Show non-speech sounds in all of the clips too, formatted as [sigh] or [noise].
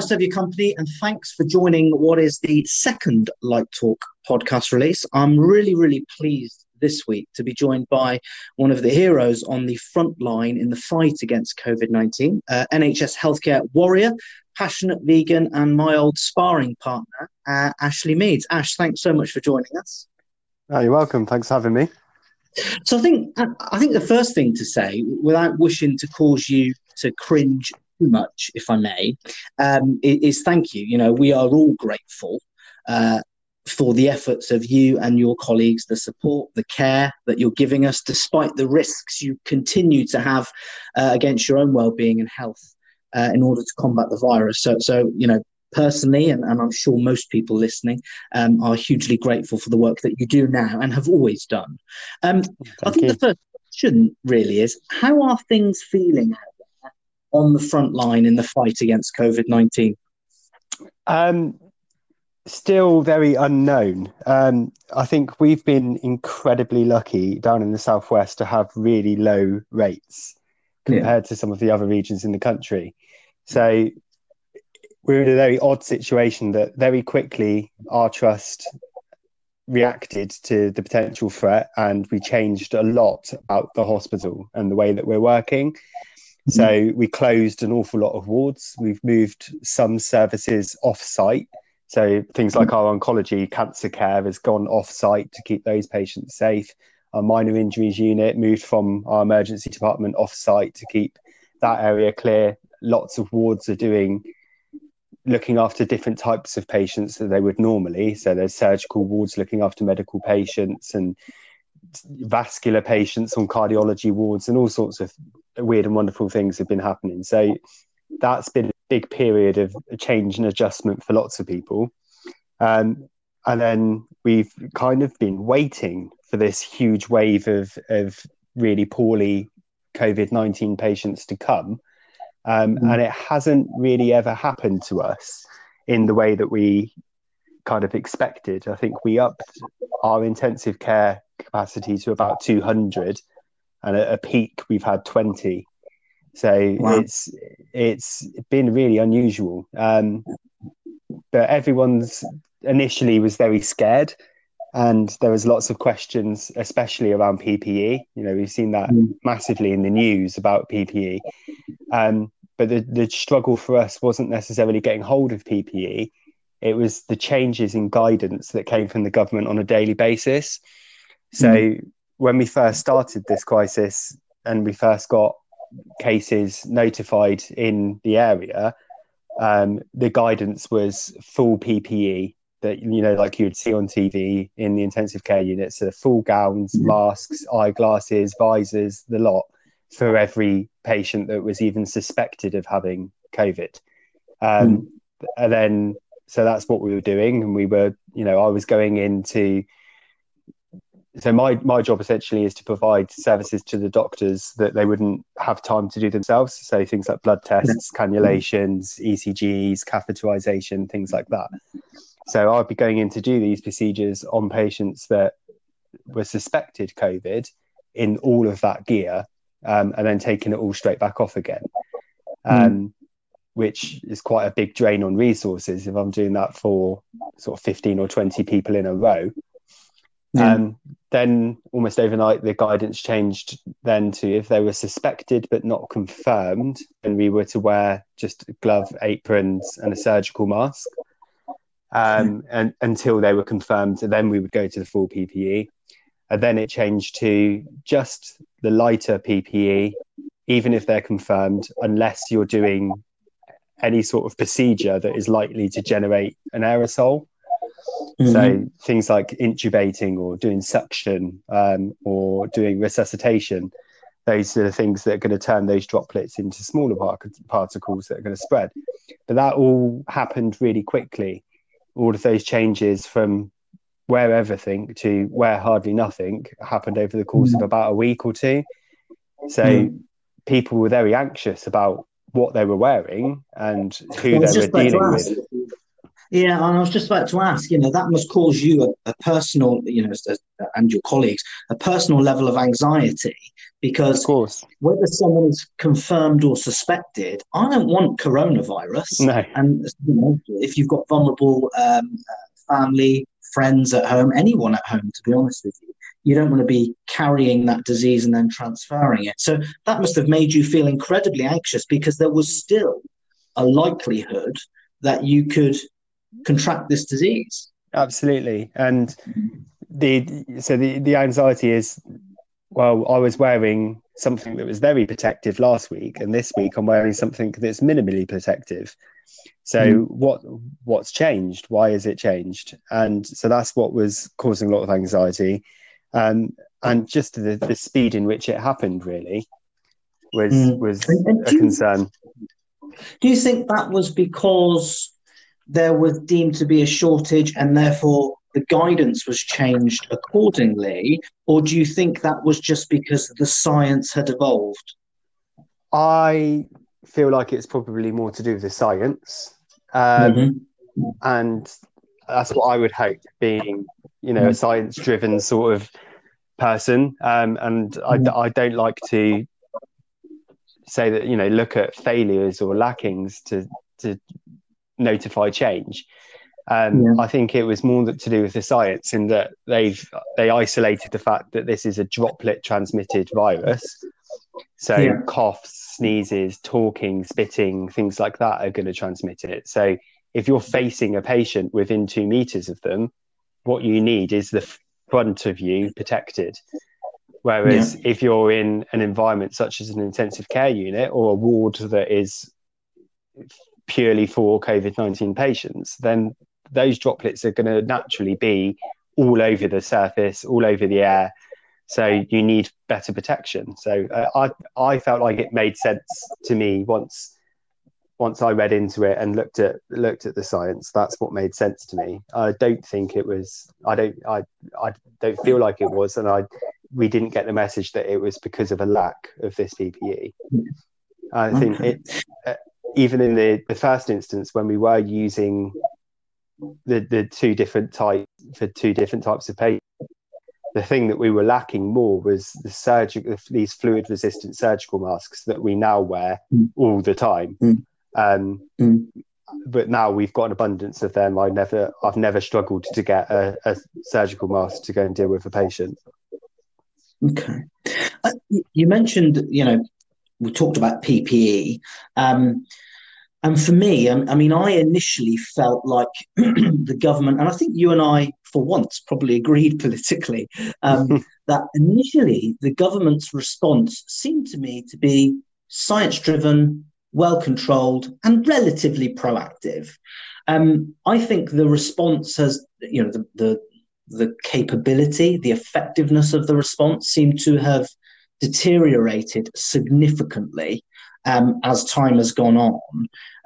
nice to have your company, and thanks for joining what is the second Light Talk podcast release. I'm really, really pleased this week to be joined by one of the heroes on the front line in the fight against COVID 19, uh, NHS healthcare warrior, passionate vegan, and my old sparring partner, uh, Ashley Meads. Ash, thanks so much for joining us. Oh, you're welcome. Thanks for having me. So I think I think the first thing to say, without wishing to cause you to cringe too much, if I may, um, is, thank you. You know, we are all grateful uh, for the efforts of you and your colleagues, the support, the care that you're giving us, despite the risks you continue to have uh, against your own well-being and health uh, in order to combat the virus. So, so you know, personally, and, and I'm sure most people listening um, are hugely grateful for the work that you do now and have always done. Um, I think you. the first question really is how are things feeling on the front line in the fight against COVID 19? Um, still very unknown. Um, I think we've been incredibly lucky down in the southwest to have really low rates compared yeah. to some of the other regions in the country. So we're in a very odd situation that very quickly our trust reacted to the potential threat and we changed a lot about the hospital and the way that we're working. So we closed an awful lot of wards. We've moved some services off site. So things like our oncology cancer care has gone off site to keep those patients safe. Our minor injuries unit moved from our emergency department off site to keep that area clear. Lots of wards are doing looking after different types of patients that they would normally. So there's surgical wards looking after medical patients and vascular patients on cardiology wards and all sorts of weird and wonderful things have been happening. So that's been a big period of change and adjustment for lots of people. Um, and then we've kind of been waiting for this huge wave of, of really poorly COVID 19 patients to come. Um, mm. And it hasn't really ever happened to us in the way that we kind of expected. I think we upped our intensive care capacity to about 200, and at a peak we've had 20. So wow. it's it's been really unusual. Um, but everyone's initially was very scared, and there was lots of questions, especially around PPE. You know, we've seen that mm. massively in the news about PPE. Um, but the, the struggle for us wasn't necessarily getting hold of PPE. It was the changes in guidance that came from the government on a daily basis. So mm. When we first started this crisis and we first got cases notified in the area, um, the guidance was full PPE that you know, like you would see on TV in the intensive care units, so full gowns, mm. masks, eyeglasses, visors, the lot for every patient that was even suspected of having COVID. Um, mm. And then, so that's what we were doing. And we were, you know, I was going into, so my, my job essentially is to provide services to the doctors that they wouldn't have time to do themselves. So things like blood tests, cannulations, ECGs, catheterization, things like that. So I'd be going in to do these procedures on patients that were suspected COVID in all of that gear um, and then taking it all straight back off again, hmm. um, mm. which is quite a big drain on resources if I'm doing that for sort of 15 or 20 people in a row. Yeah. Um, then almost overnight, the guidance changed then to if they were suspected but not confirmed, and we were to wear just glove, aprons, and a surgical mask. Um, and until they were confirmed, then we would go to the full PPE. And then it changed to just the lighter PPE, even if they're confirmed, unless you're doing any sort of procedure that is likely to generate an aerosol. Mm-hmm. So things like intubating or doing suction um, or doing resuscitation, those are the things that are going to turn those droplets into smaller particles that are going to spread. But that all happened really quickly. All of those changes from where everything to where hardly nothing happened over the course of mm. about a week or two. So mm. people were very anxious about what they were wearing and who they were dealing with. Yeah, and I was just about to ask. You know, that must cause you a, a personal, you know, and your colleagues a personal level of anxiety because, of course, whether someone's confirmed or suspected, I don't want coronavirus. No. And you know, if you've got vulnerable um, uh, family, friends at home, anyone at home, to be honest with you, you don't want to be carrying that disease and then transferring it. So that must have made you feel incredibly anxious because there was still a likelihood that you could contract this disease. Absolutely. And the so the, the anxiety is well, I was wearing something that was very protective last week, and this week I'm wearing something that's minimally protective. So mm. what what's changed? Why has it changed? And so that's what was causing a lot of anxiety, and and just the, the speed in which it happened really was mm. was a concern. Do you think that was because there was deemed to be a shortage and therefore the guidance was changed accordingly? Or do you think that was just because the science had evolved? I feel like it's probably more to do with the science. Um, mm-hmm. And that's what I would hope, being, you know, a mm. science driven sort of person. Um, and I, mm. I don't like to say that, you know, look at failures or lackings to, to notify change. Um, yeah. I think it was more to do with the science in that they've they isolated the fact that this is a droplet transmitted virus. So yeah. coughs, sneezes, talking, spitting, things like that are going to transmit it. So if you're facing a patient within two meters of them, what you need is the front of you protected. Whereas yeah. if you're in an environment such as an intensive care unit or a ward that is purely for COVID 19 patients, then those droplets are going to naturally be all over the surface, all over the air. So you need better protection. So uh, I I felt like it made sense to me once once I read into it and looked at looked at the science. That's what made sense to me. I don't think it was. I don't. I I don't feel like it was, and I we didn't get the message that it was because of a lack of this PPE. I think it. Even in the, the first instance when we were using the the two different types for two different types of patients the thing that we were lacking more was the surgical these fluid resistant surgical masks that we now wear mm. all the time mm. Um, mm. but now we've got an abundance of them i never i've never struggled to get a, a surgical mask to go and deal with a patient okay uh, you mentioned you know we talked about ppe um, and for me, I, I mean, I initially felt like [clears throat] the government, and I think you and I, for once, probably agreed [laughs] politically, um, [laughs] that initially the government's response seemed to me to be science driven, well controlled, and relatively proactive. Um, I think the response has, you know, the, the the capability, the effectiveness of the response seemed to have deteriorated significantly um, as time has gone on.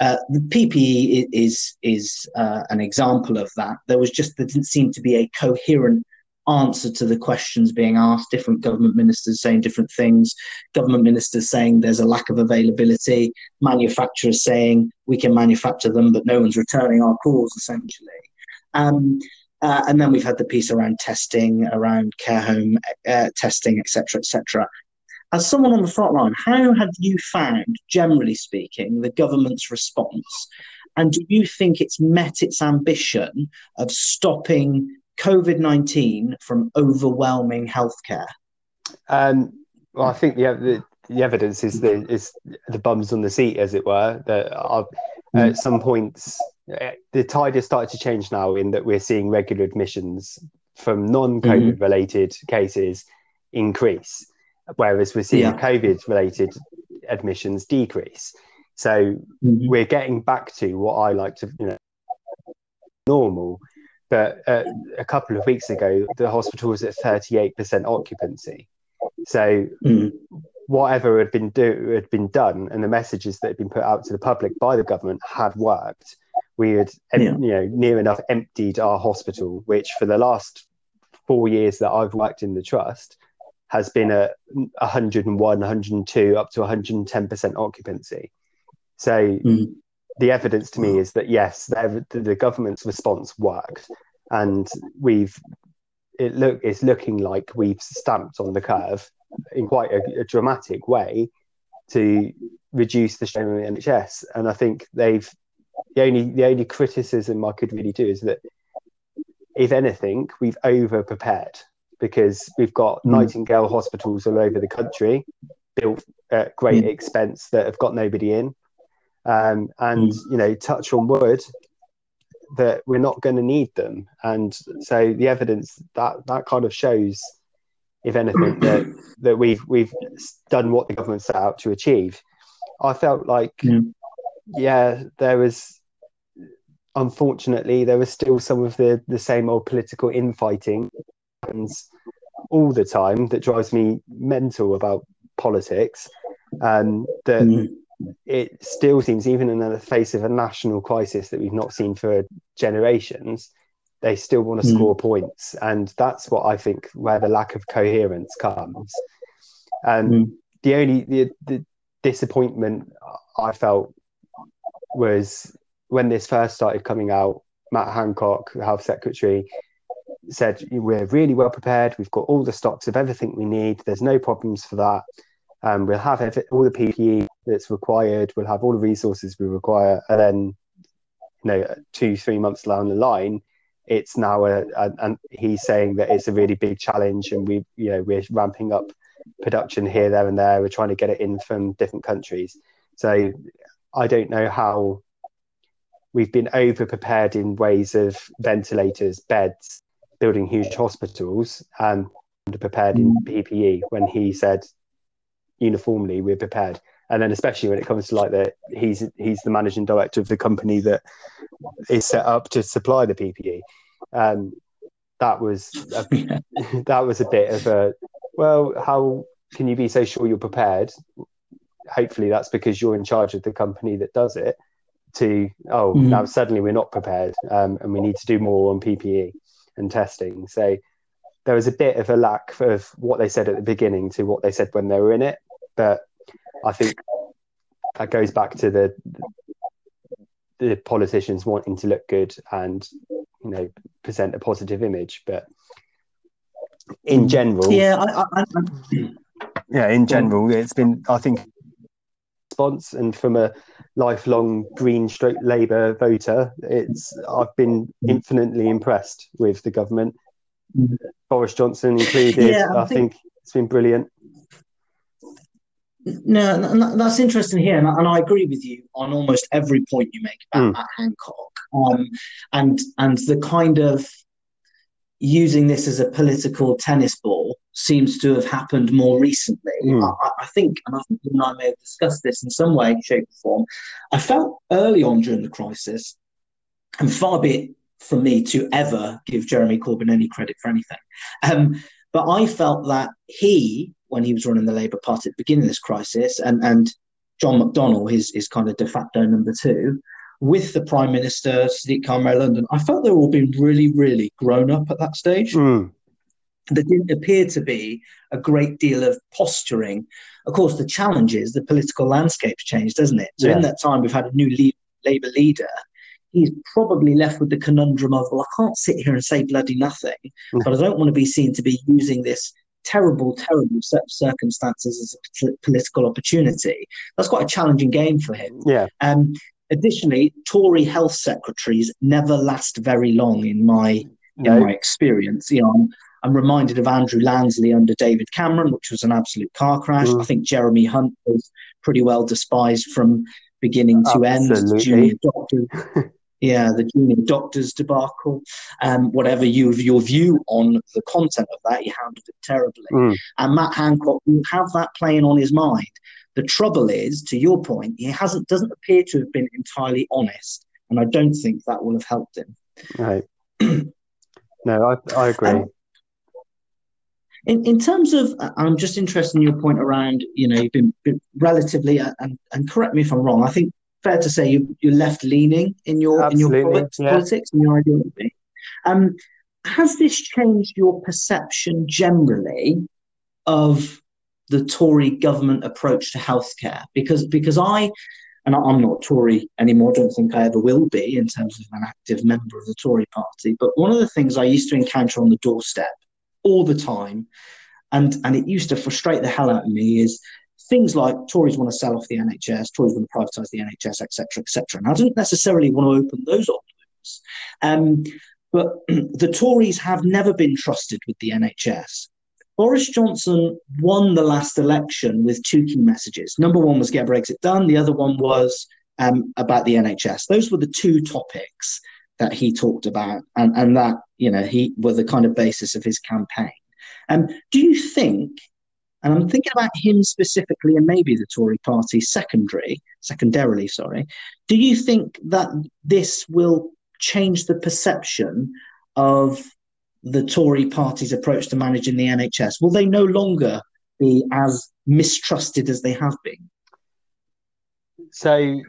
Uh, the PPE is is uh, an example of that. There was just there didn't seem to be a coherent answer to the questions being asked. Different government ministers saying different things. Government ministers saying there's a lack of availability. Manufacturers saying we can manufacture them, but no one's returning our calls. Essentially. Um, uh, and then we've had the piece around testing, around care home uh, testing, etc., etc as someone on the front line, how have you found, generally speaking, the government's response? And do you think it's met its ambition of stopping COVID 19 from overwhelming healthcare? Um, well, I think the, the, the, evidence is the, is the bums on the seat, as it were, that are, mm. at some points, eh, the tide has started to change now in that we're seeing regular admissions from non COVID related mm-hmm. cases increase whereas we're seeing yeah. COVID related admissions decrease. So mm-hmm. we're getting back to what I like to, you know, normal. But uh, a couple of weeks ago, the hospital was at 38% occupancy. So mm-hmm. whatever had been do had been done, and the messages that had been put out to the public by the government had worked. We had, yeah. you know, near enough emptied our hospital, which for the last four years that I've worked in the trust has been at 101, 102, up to 110% occupancy. So mm. the evidence to me is that yes, the, the government's response worked, and we've it look it's looking like we've stamped on the curve in quite a, a dramatic way to reduce the strain on the NHS. And I think they've the only the only criticism I could really do is that if anything, we've over prepared because we've got mm. Nightingale hospitals all over the country built at great mm. expense that have got nobody in. Um, and mm. you know, touch on wood that we're not going to need them. And so the evidence that that kind of shows, if anything, that [coughs] that we've we've done what the government set out to achieve. I felt like, yeah, there was unfortunately there was still some of the the same old political infighting all the time that drives me mental about politics. And that mm. it still seems, even in the face of a national crisis that we've not seen for generations, they still want to mm. score points. And that's what I think where the lack of coherence comes. And mm. the only the, the disappointment I felt was when this first started coming out, Matt Hancock, Health Secretary, said we're really well prepared. We've got all the stocks of everything we need. There's no problems for that. Um, we'll have every, all the PPE that's required. We'll have all the resources we require. And then, you know, two, three months down the line, it's now a, a and he's saying that it's a really big challenge, and we, you know, we're ramping up production here, there, and there. We're trying to get it in from different countries. So I don't know how we've been over prepared in ways of ventilators, beds, building huge hospitals and prepared in mm. PPE when he said uniformly we're prepared. And then especially when it comes to like that, he's he's the managing director of the company that is set up to supply the PPE. Um, that was a, [laughs] [laughs] that was a bit of a well, how can you be so sure you're prepared? Hopefully that's because you're in charge of the company that does it. To oh mm. now suddenly we're not prepared um, and we need to do more on PPE and testing. So there was a bit of a lack of what they said at the beginning to what they said when they were in it. But I think that goes back to the the politicians wanting to look good and you know present a positive image. But in general, yeah, I, I, I... yeah, in general, it's been I think response and from a lifelong Green stroke Labour voter, it's I've been infinitely impressed with the government. Boris Johnson included. Yeah, I, I think, think, it's been brilliant. No, that's interesting here, and I, and I, agree with you on almost every point you make about mm. Matt Hancock, um, and and the kind of using this as a political tennis ball seems to have happened more recently. Mm. I, I, think, and I think you and I may have discussed this in some way, shape, or form. I felt early on during the crisis, and far be it from me to ever give Jeremy Corbyn any credit for anything, um, but I felt that he, when he was running the Labour Party at the beginning of this crisis, and and John McDonnell, his his kind of de facto number two, with the Prime Minister, Sadiq Khan Mayor London, I felt they were all being really, really grown up at that stage. Mm there didn't appear to be a great deal of posturing. Of course, the challenge is the political landscape's changed, doesn't it? So yeah. in that time, we've had a new Labour leader. He's probably left with the conundrum of, well, I can't sit here and say bloody nothing, mm-hmm. but I don't want to be seen to be using this terrible, terrible set of circumstances as a political opportunity. That's quite a challenging game for him. Yeah. Um, additionally, Tory health secretaries never last very long in my no. in my experience. You know, I'm reminded of Andrew Lansley under David Cameron, which was an absolute car crash. Mm. I think Jeremy Hunt was pretty well despised from beginning to Absolutely. end. Junior [laughs] yeah, the junior doctors debacle. Um, whatever you your view on the content of that, he handled it terribly. Mm. And Matt Hancock will have that playing on his mind. The trouble is, to your point, he hasn't doesn't appear to have been entirely honest, and I don't think that will have helped him. Right. [clears throat] no, I, I agree. Um, in, in terms of, I'm just interested in your point around, you know, you've been, been relatively, uh, and, and correct me if I'm wrong, I think fair to say you, you're left leaning in your Absolutely, in your politics, yeah. politics and your ideology. Um, has this changed your perception generally of the Tory government approach to healthcare? Because because I and I'm not Tory anymore. Don't think I ever will be in terms of an active member of the Tory party. But one of the things I used to encounter on the doorstep all the time, and, and it used to frustrate the hell out of me, is things like Tories want to sell off the NHS, Tories want to privatise the NHS, etc., etc. And I don't necessarily want to open those wounds. Um, but [clears throat] the Tories have never been trusted with the NHS. Boris Johnson won the last election with two key messages. Number one was get Brexit done. The other one was um, about the NHS. Those were the two topics that he talked about, and, and that you know he were the kind of basis of his campaign. Um, do you think? And I'm thinking about him specifically, and maybe the Tory Party secondary, secondarily, sorry. Do you think that this will change the perception of the Tory party's approach to managing the NHS? Will they no longer be as mistrusted as they have been? So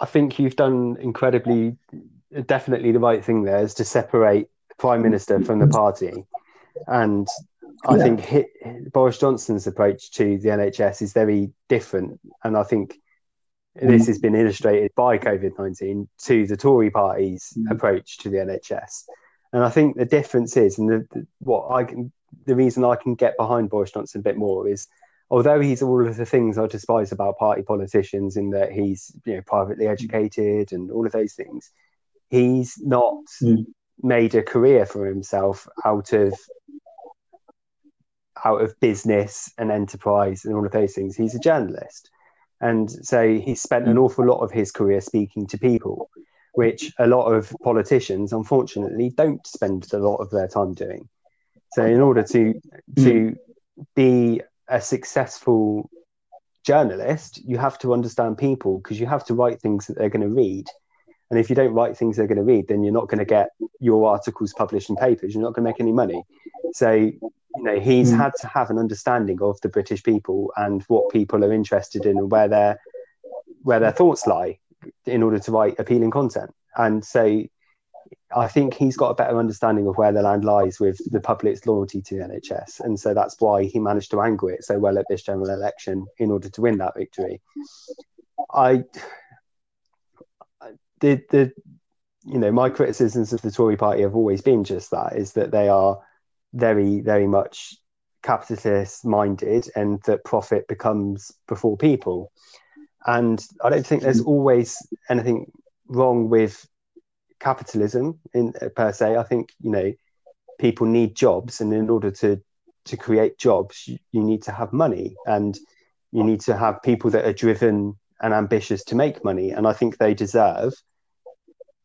I think you've done incredibly, definitely the right thing there is to separate the Prime Minister from the party. And I yeah. think Boris Johnson's approach to the NHS is very different. And I think this has been illustrated by COVID 19 to the Tory party's mm. approach to the NHS. And I think the difference is, and the, the, what I can, the reason I can get behind Boris Johnson a bit more is, although he's all of the things I despise about party politicians, in that he's you know privately educated and all of those things, he's not mm. made a career for himself out of out of business and enterprise and all of those things. He's a journalist. And so he spent an awful lot of his career speaking to people which a lot of politicians, unfortunately, don't spend a lot of their time doing. So, in order to to be a successful journalist, you have to understand people because you have to write things that they're going to read. And if you don't write things they're going to read, then you're not going to get your articles published in papers. You're not going to make any money. So, you know, he's mm. had to have an understanding of the British people and what people are interested in and where their where their thoughts lie in order to write appealing content. And so I think he's got a better understanding of where the land lies with the public's loyalty to NHS. And so that's why he managed to angle it so well at this general election in order to win that victory. I the the you know my criticisms of the Tory party have always been just that is that they are very very much capitalist minded and that profit becomes before people and I don't think there's always anything wrong with capitalism in per se. I think you know people need jobs, and in order to to create jobs, you, you need to have money, and you need to have people that are driven and ambitious to make money. And I think they deserve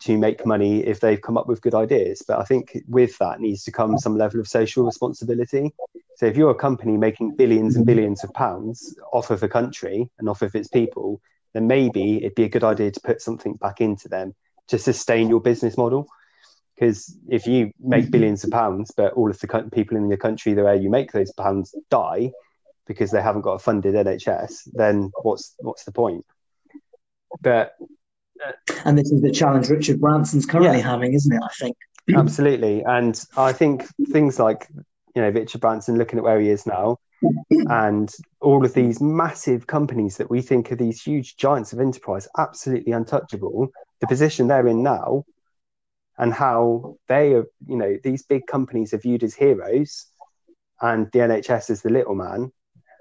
to make money if they've come up with good ideas. But I think with that needs to come some level of social responsibility. So if you're a company making billions and billions of pounds off of a country and off of its people, then maybe it'd be a good idea to put something back into them to sustain your business model. Because if you make billions of pounds, but all of the people in the country where you make those pounds die because they haven't got a funded NHS, then what's what's the point? But uh, and this is the challenge Richard Branson's currently yeah. having, isn't it? I think absolutely, and I think things like you know Richard Branson looking at where he is now, and all of these massive companies that we think are these huge giants of enterprise, absolutely untouchable. The position they're in now, and how they are, you know, these big companies are viewed as heroes, and the NHS is the little man,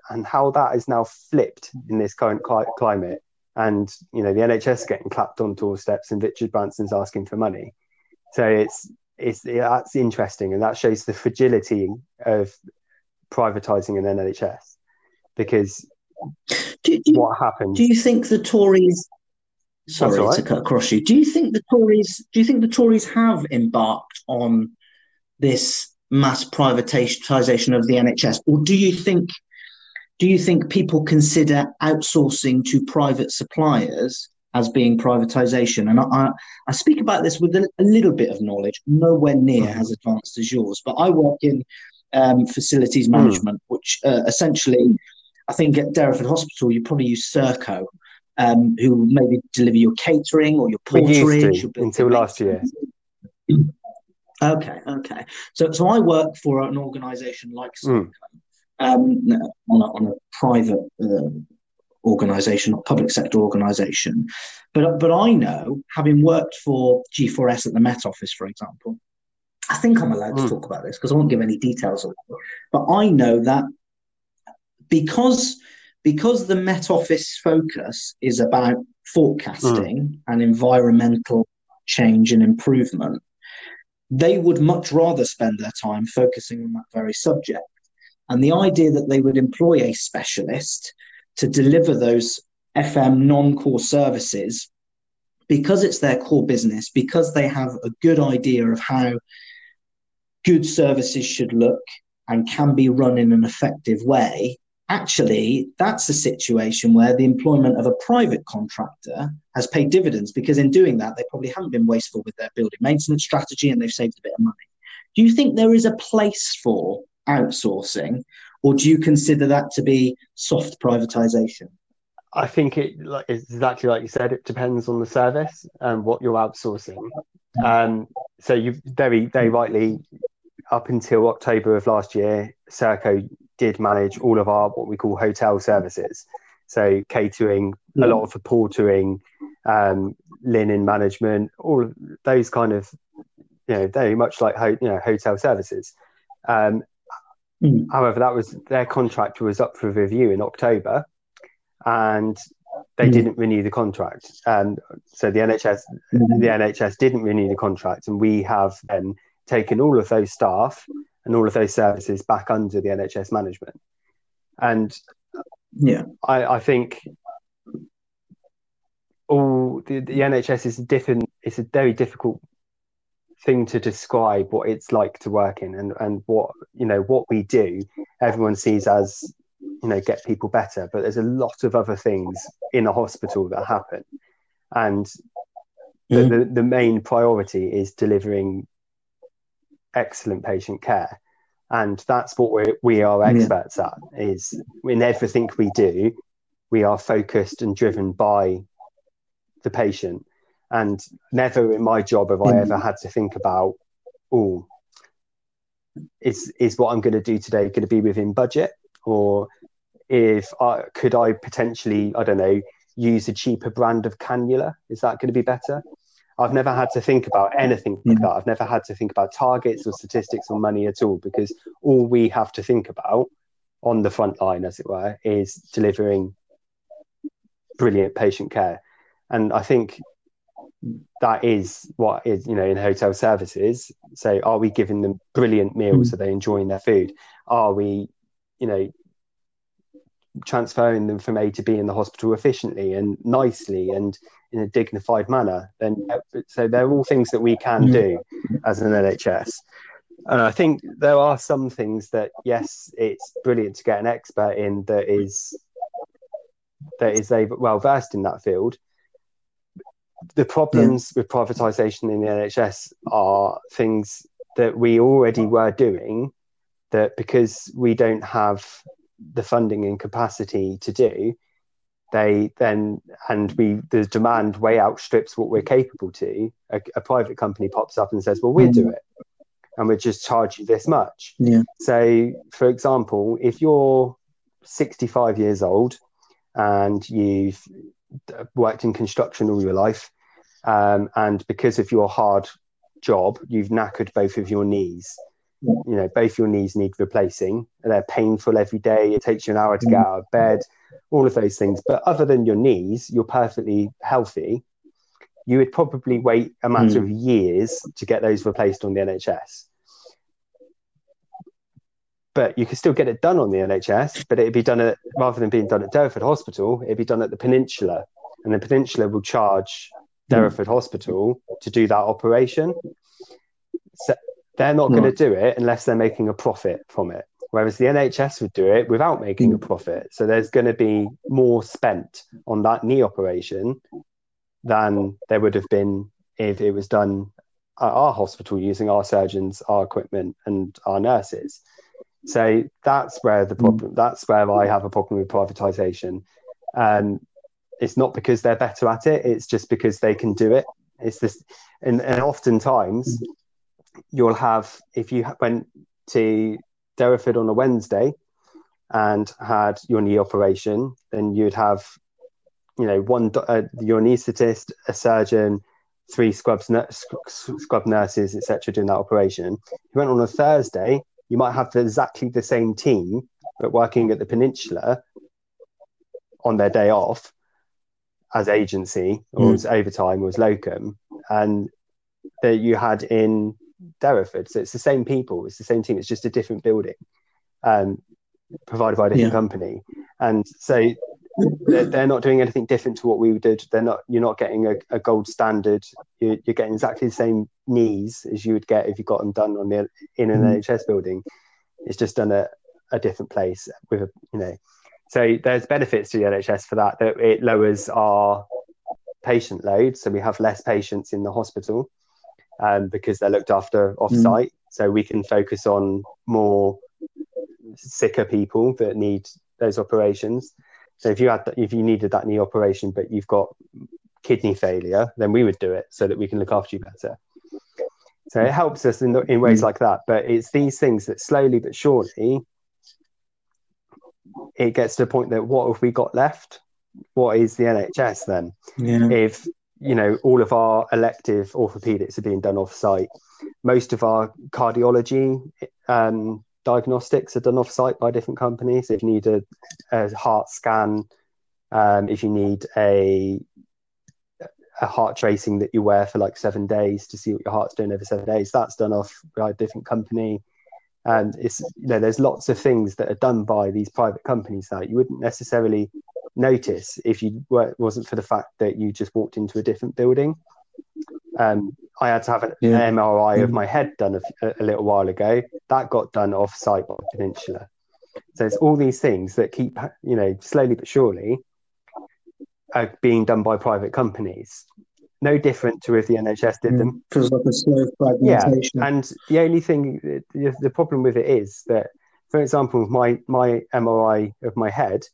and how that is now flipped in this current cli- climate and you know the NHS getting clapped on doorsteps and Richard Branson's asking for money. So it's it's that's interesting, and that shows the fragility of privatizing an NHS because do, do, what happened? Do you think the Tories? Sorry right. to cut across you. Do you think the Tories? Do you think the Tories have embarked on this mass privatization of the NHS, or do you think do you think people consider outsourcing to private suppliers as being privatization? And I, I speak about this with a, little bit of knowledge, nowhere near mm. as advanced as yours, but I work in um, facilities hmm. management, mm. which uh, essentially, I think at Derriford Hospital, you probably use Serco, um, who maybe deliver your catering or your porterage. until last year. Okay, okay. So, so I work for an organisation like hmm. Serco, mm um, on, a, on, a, private uh, organisation, not public sector organisation. But but I know, having worked for G4S at the Met Office, for example, I think I'm allowed to hmm. talk about this because I won't give any details it. But I know that because because the Met Office focus is about forecasting mm. and environmental change and improvement, they would much rather spend their time focusing on that very subject. And the idea that they would employ a specialist to deliver those FM non core services because it's their core business, because they have a good idea of how good services should look and can be run in an effective way, actually, that's a situation where the employment of a private contractor has paid dividends because in doing that, they probably haven't been wasteful with their building maintenance strategy and they've saved a bit of money. Do you think there is a place for outsourcing, or do you consider that to be soft privatization? I think it like exactly like you said. It depends on the service and what you're outsourcing. Um, so you very very rightly, up until October of last year, Serco did manage all of our what we call hotel services. So catering, a lot of the portering, um, linen management, all of those kind of, you know, very much like ho- you know hotel services. Um, mm. However, that was their contract was up for review in October, and they mm. didn't renew the contract. And so the NHS, mm. the NHS didn't renew the contract, and we have then taken all of those staff and all of those services back under the NHS management. And yeah, I, I think all the, the NHS is different. It's a very difficult thing to describe what it's like to work in and, and what you know what we do everyone sees as you know get people better. But there's a lot of other things in a hospital that happen. And the, mm. the, the main priority is delivering excellent patient care. And that's what we we are experts yeah. at is in everything we do we are focused and driven by the patient and never in my job have i mm. ever had to think about oh is is what i'm going to do today going to be within budget? Or if I, could i potentially i don't know use a cheaper brand of cannula? Is that going to be better? I've never had to think about anything like mm. that. I've never had to think about targets or statistics or money at all because all we have to think about on the front line, as it were, is delivering brilliant patient care. And I think that is what is, you know, in hotel services. So, are we giving them brilliant meals? Mm. Are they enjoying their food? Are we, you know, transferring them from A to B in the hospital efficiently and nicely and in a dignified manner, then so they're all things that we can do as an NHS. And I think there are some things that yes, it's brilliant to get an expert in that is that is well versed in that field. The problems yeah. with privatisation in the NHS are things that we already were doing that because we don't have the funding and capacity to do, they then and we the demand way outstrips what we're capable to. A, a private company pops up and says, "Well, we'll do mm. it." and we'll just charge you this much. Yeah. So, for example, if you're 65 years old and you've worked in construction all your life, um, and because of your hard job, you've knackered both of your knees, you know both your knees need replacing. They're painful every day. It takes you an hour to get out of bed all of those things. But other than your knees you're perfectly healthy. You would probably wait a matter mm. of years to get those replaced on the nhs but you could still get it done on the nhs but it'd be done at rather than being done at derriford hospital it'd be done at the peninsula. And the peninsula will charge. Derriford mm. hospital to do that operation so they're not going to do it unless they're making a profit from it. Whereas the NHS would do it without making a profit. So there's going to be more spent on that knee operation than there would have been if it was done at our hospital using our surgeons, our equipment, and our nurses. So that's where the problem. Mm. That's where I have a problem with privatization. And it's not because they're better at it; it's just because they can do it. It's this, and, and oftentimes you'll have if you went to Derriford on a Wednesday, and had your knee operation, then you'd have, you know, one uh, your anaesthetist, a surgeon, three scrubs, scrub nurses, etc., doing that operation. if You went on a Thursday, you might have exactly the same team, but working at the Peninsula on their day off as agency or mm. as overtime or as locum, and that you had in Derriford. So it's the same people, it's the same team, it's just a different building, um, provided by a different yeah. company. And so they're, they're, not doing anything different to what we did. They're not. You're not getting a, a gold standard. You're, you're, getting exactly the same knees as you would get if you got them done on the in an mm. NHS building. It's just done at a different place with a you know. So there's benefits to the NHS for that. That it lowers our patient load, so we have less patients in the hospital um, because they're looked after off site. Mm. So we can focus on more sicker people that need those operations. So if you had if you needed that knee operation, but you've got kidney failure, then we would do it so that we can look after you better. So it helps us in, in ways mm. like that. But it's these things that slowly but surely it gets to a point that what have we got left? What is the NHS then? Yeah. If you know all of our elective orthopedics are being done off site, most of our cardiology um, diagnostics are done off site by different companies. If you need a, a heart scan, um, if you need a a heart tracing that you wear for like seven days to see what your heart's doing over seven days, that's done off by a different company. And it's you know there's lots of things that are done by these private companies that you wouldn't necessarily notice if you were, wasn't for the fact that you just walked into a different building. Um, I had to have an yeah. MRI of mm. my head done a, a, little while ago. That got done off site by Peninsula. So it's all these things that keep, you know, slowly but surely are being done by private companies. No different to if the NHS did mm. them. Feels like a slow fragmentation. Yeah, and the only thing, the, the problem with it is that, for example, my my MRI of my head,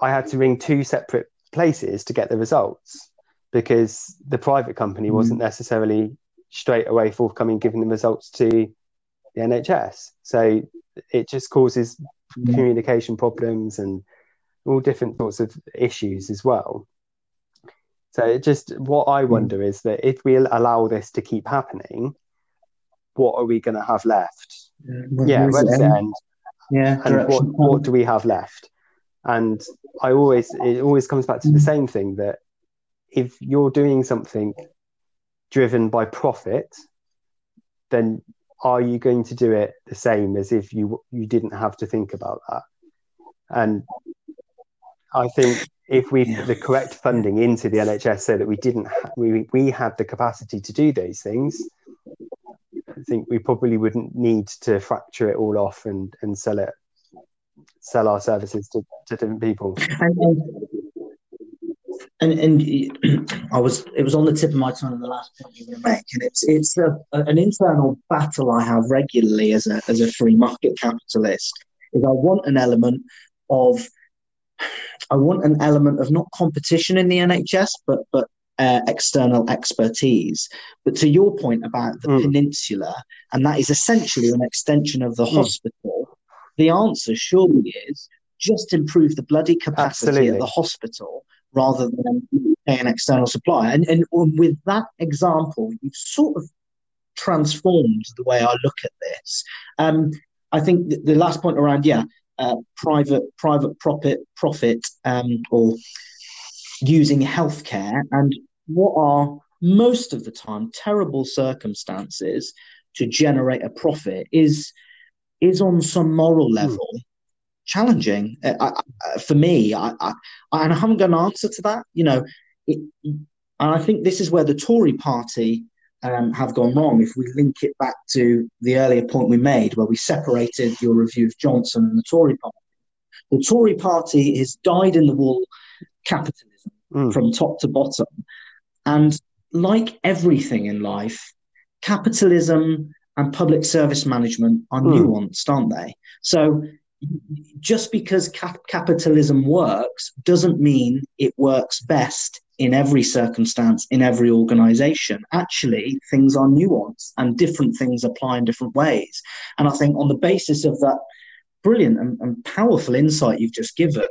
I had to ring two separate places to get the results because the private company mm wasn't necessarily straight away forthcoming giving the results to the NHS. So it just causes mm communication problems and all different sorts of issues as well. So it just what I mm. wonder is that if we allow this to keep happening, what are we going to have left? Yeah, yeah where's the end? end? Yeah, and what, what do we have left? And I always it always comes back to the mm. same thing that if you're doing something driven by profit, then are you going to do it the same as if you you didn't have to think about that? And I think if we yeah. the correct funding into the NHS so that we didn't ha- we we had the capacity to do those things, I think we probably wouldn't need to fracture it all off and and sell it sell our services to, to different people. And, and, and [clears throat] I was it was on the tip of my tongue in the last point you were going make, and it's it's a, an internal battle I have regularly as a as a free market capitalist. Is I want an element of I want an element of not competition in the NHS, but but uh, external expertise. But to your point about the mm. peninsula, and that is essentially an extension of the mm. hospital, the answer surely is just improve the bloody capacity Absolutely. at the hospital rather than pay an external supplier. And, and with that example, you've sort of transformed the way I look at this. Um, I think the last point around, yeah, uh, private private profit profit um, or using healthcare and what are most of the time terrible circumstances to generate a profit is is on some moral hmm. level mm challenging uh, I, for me. I, I, and I haven't got an answer to that. You know, it, and I think this is where the Tory party um, have gone wrong. If we link it back to the earlier point we made, where we separated your review of Johnson and the Tory party, the Tory party has dyed in the wool capitalism mm. from top to bottom. And like everything in life, capitalism and public service management are mm. nuanced, aren't they? So just because cap- capitalism works doesn't mean it works best in every circumstance in every organization actually things are nuanced and different things apply in different ways and i think on the basis of that brilliant and, and powerful insight you've just given.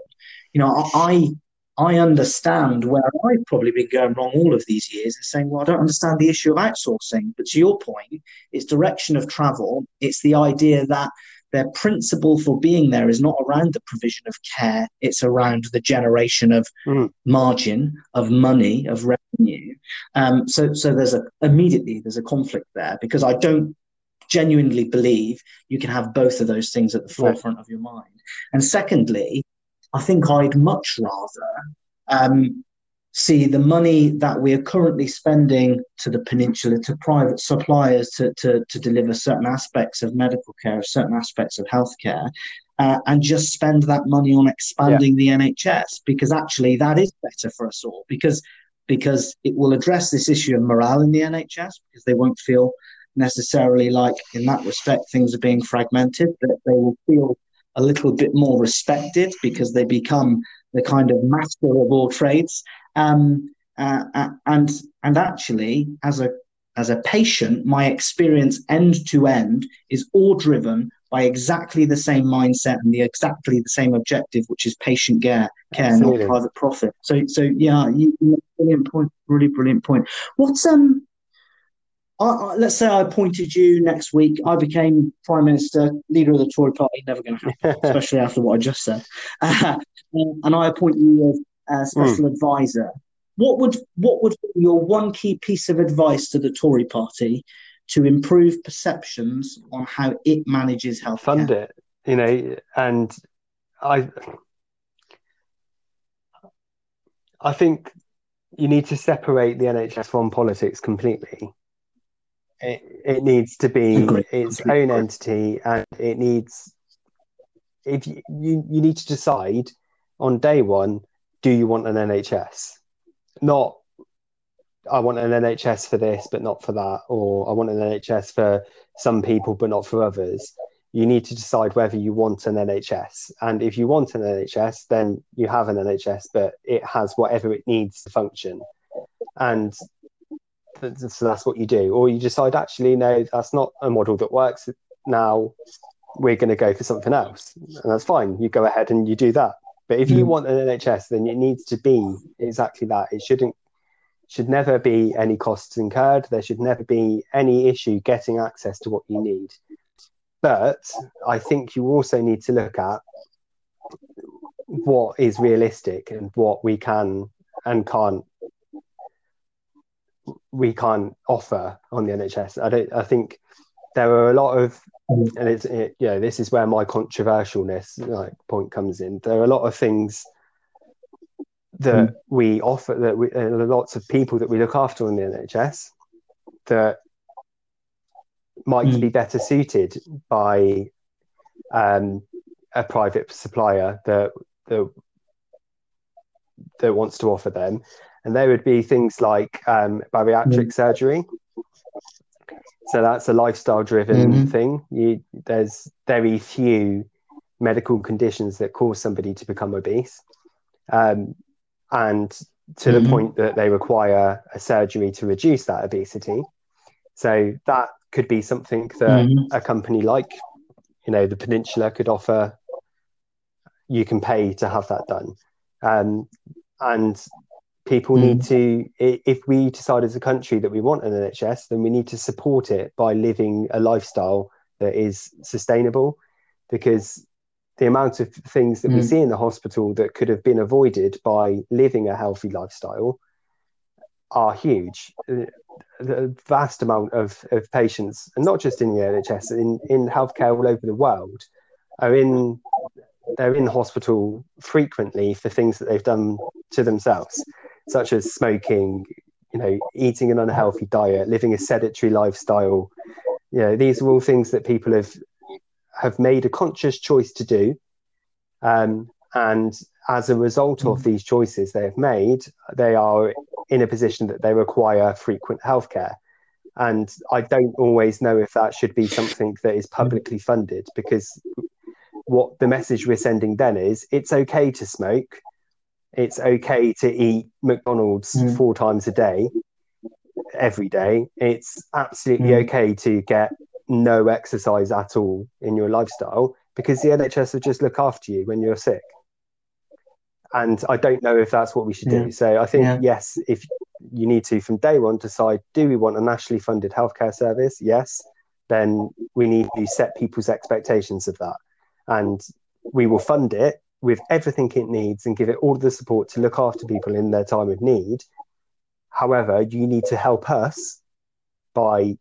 You know, I I understand where I've probably been going wrong all of these years and saying, well, I don't understand the issue of outsourcing. But to your point, it's direction of travel. It's the idea that their principle for being there is not around the provision of care, it's around the generation of mm. margin, of money, of revenue. Um, so, so there's a immediately there's a conflict there because I don't genuinely believe you can have both of those things at the forefront of your mind. And secondly, I think I'd much rather um, see the money that we are currently spending to the peninsula to private suppliers to, to, to deliver certain aspects of medical care, certain aspects of healthcare, uh, and just spend that money on expanding yeah. the NHS because actually that is better for us all because because it will address this issue of morale in the NHS because they won't feel necessarily like in that respect things are being fragmented that they will feel a little bit more respected because they become the kind of master of all trades. Um, uh, uh, and and actually, as a as a patient, my experience end to end is all driven by exactly the same mindset and the exactly the same objective, which is patient care, care, Absolutely. not private profit. So, so yeah, you, brilliant point, really brilliant point. What's um, I, I, let's say I appointed you next week. I became prime minister, leader of the Tory party. Never going to happen, [laughs] especially after what I just said. [laughs] Uh, and I appoint you as special mm. advisor. What would what would be your one key piece of advice to the Tory party to improve perceptions on how it manages health? Fund it, you know, and I. I think you need to separate the NHS from politics completely it, it needs to be Agreed. its own entity and it needs if you, you you need to decide on day one do you want an nhs not i want an nhs for this but not for that or i want an nhs for some people but not for others. You need to decide whether you want an nhs and if you want an nhs then you have an nhs but it has whatever it needs to function. And so that's what you do. Or you decide actually no that's not a model that works. Now we're going to go for something else. And that's fine. You go ahead and you do that but if you mm. want an nhs then it needs to be exactly that it shouldn't should never be any costs incurred there should never be any issue getting access to what you need but i think you also need to look at what is realistic and what we can and can't we can't offer on the NHS. I don't. I think there are a lot of, and it's it, you know this is where my controversialness like point comes in. There are a lot of things that mm. we offer that we uh, lots of people that we look after in the NHS that might mm. be better suited by um, a private supplier that that that wants to offer them and there would be things like um, bariatric mm. surgery. So that's a lifestyle driven mm-hmm. thing. You, there's very few medical conditions that cause somebody to become obese. Um, and to mm-hmm. the point that they require a surgery to reduce that obesity. So that could be something that mm-hmm. a company like, you know, the Peninsula could offer. You can pay to have that done. Um, and people mm. need to if we decide as a country that we want an nhs then we need to support it by living a lifestyle that is sustainable because the amount of things that mm. we see in the hospital that could have been avoided by living a healthy lifestyle are huge the vast amount of, of patients and not just in the nhs in, in healthcare all over the world are in they're in hospital frequently for things that they've done to themselves such as smoking, you know, eating an unhealthy diet, living a sedentary lifestyle. You know, these are all things that people have have made a conscious choice to do. Um, and as a result of these choices they have made, they are in a position that they require frequent healthcare. And I don't always know if that should be something that is publicly funded because what the message we're sending then is it's okay to smoke it's okay to eat McDonald's mm. four times a day, every day. It's absolutely mm. okay to get no exercise at all in your lifestyle because the NHS will just look after you when you're sick. And I don't know if that's what we should Yeah. do. So I think Yeah. yes, if you need to from day one decide, do we want a nationally funded healthcare service? Yes, then we need to set people's expectations of that, and we will fund it with everything it needs and give it all the support to look after people in their time of need. However, you need to help us by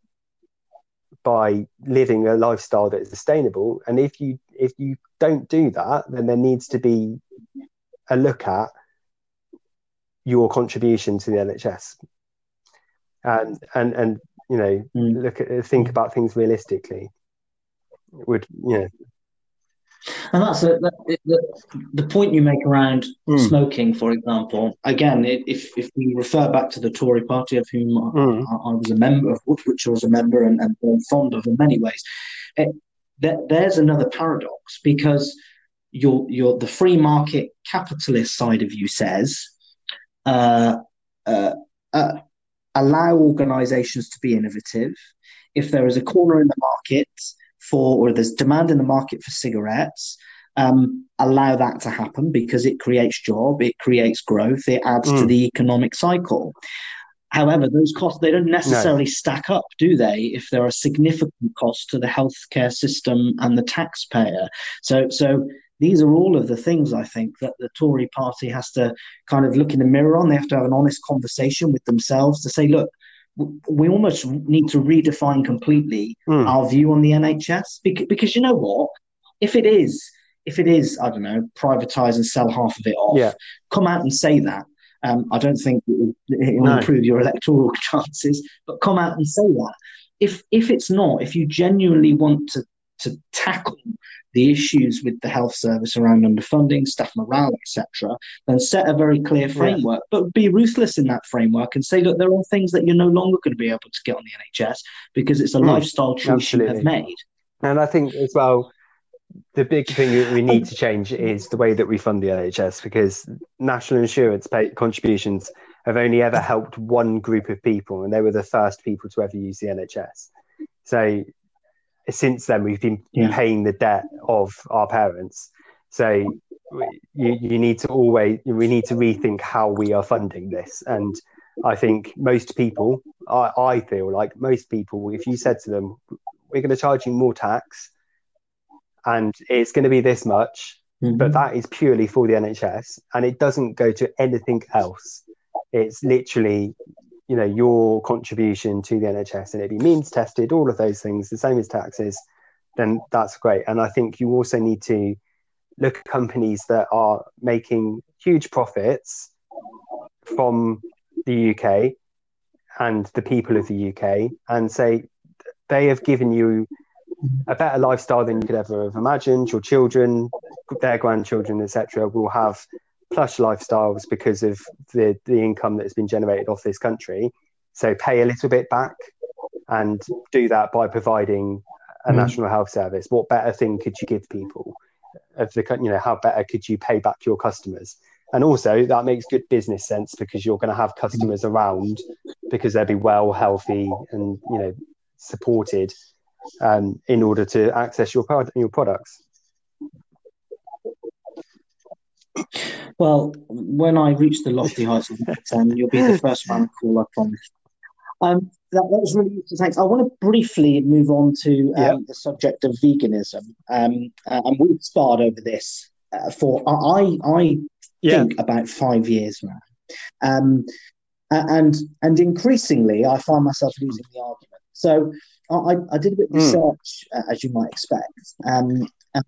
by living a lifestyle that is sustainable. And if you if you don't do that, then there needs to be a look at your contribution to the NHS. And and and you know, Mm. look at think about things realistically. Would you know And that's a, that, the, the point you make around Mm. smoking, for example. Again, i- if if we refer back to the Tory party, of whom I, Mm. I was a member of, which I was a member and, and fond of in many ways, it, there, there's another paradox because your your the free market capitalist side of you says uh, uh, uh, allow organisations to be innovative. If there is a corner in the market for, or there's demand in the market for cigarettes, um, allow that to happen because it creates job, it creates growth, it adds to Mm. the economic cycle. However, those costs they don't necessarily stack up, do they? If there are significant costs to the healthcare system and the taxpayer, so so these are all of the things I think that the Tory party has to kind of look in the mirror on. They have to have an honest conversation with themselves to say, look, we almost need to redefine completely Mm. our view on the NHS because, because you know what, if it is if it is I don't know privatize and sell half of it off, Yeah. come out and say that. Um, I don't think it will, it will No. improve your electoral [laughs] chances, but come out and say that. If if it's not, if you genuinely want to to tackle the issues with the health service around underfunding, staff morale, etc., then set a very clear framework, but be ruthless in that framework and say, look, there are things that you're no longer going to be able to get on the NHS because it's a Mm, lifestyle choice you have made. And I think as well, the big thing that we need to change is the way that we fund the NHS because national insurance pay contributions have only ever helped one group of people, and they were the first people to ever use the NHS. So since then, we've been Yeah. paying the debt of our parents. So we- you, you need to always we need to rethink how we are funding this and i think most people I, I feel like most people if you said to them we're going to charge you more tax and it's going to be this much mm-hmm. but that is purely for the nhs and it doesn't go to anything else it's literally you know your contribution to the nhs and it be means tested all of those things the same as taxes then that's great and i think you also need to look at companies that are making huge profits from the UK and the people of the UK and say they have given you a better lifestyle than you could ever have imagined. Your children, their grandchildren, etc., will have plush lifestyles because of the, the income that has been generated off this country. So pay a little bit back and do that by providing a Mm. national health service. What better thing could you give people? Of the, you know, how better could you pay back your customers? And also, that makes good business sense because you're going to have customers around because they'll be well, healthy, and you know, supported um, in order to access your product, your products. Well, when I reach the lofty heights of number 10, you'll be the first man to call, I promise. Um, that, that was really useful. Thanks. I want to briefly move on to um, Yeah. the subject of veganism. Um, uh, and we've sparred over this uh, for, I, I think, about five years now. Um, and and increasingly, I find myself losing the argument. So I, I did a bit of Mm. research, uh, as you might expect, um, and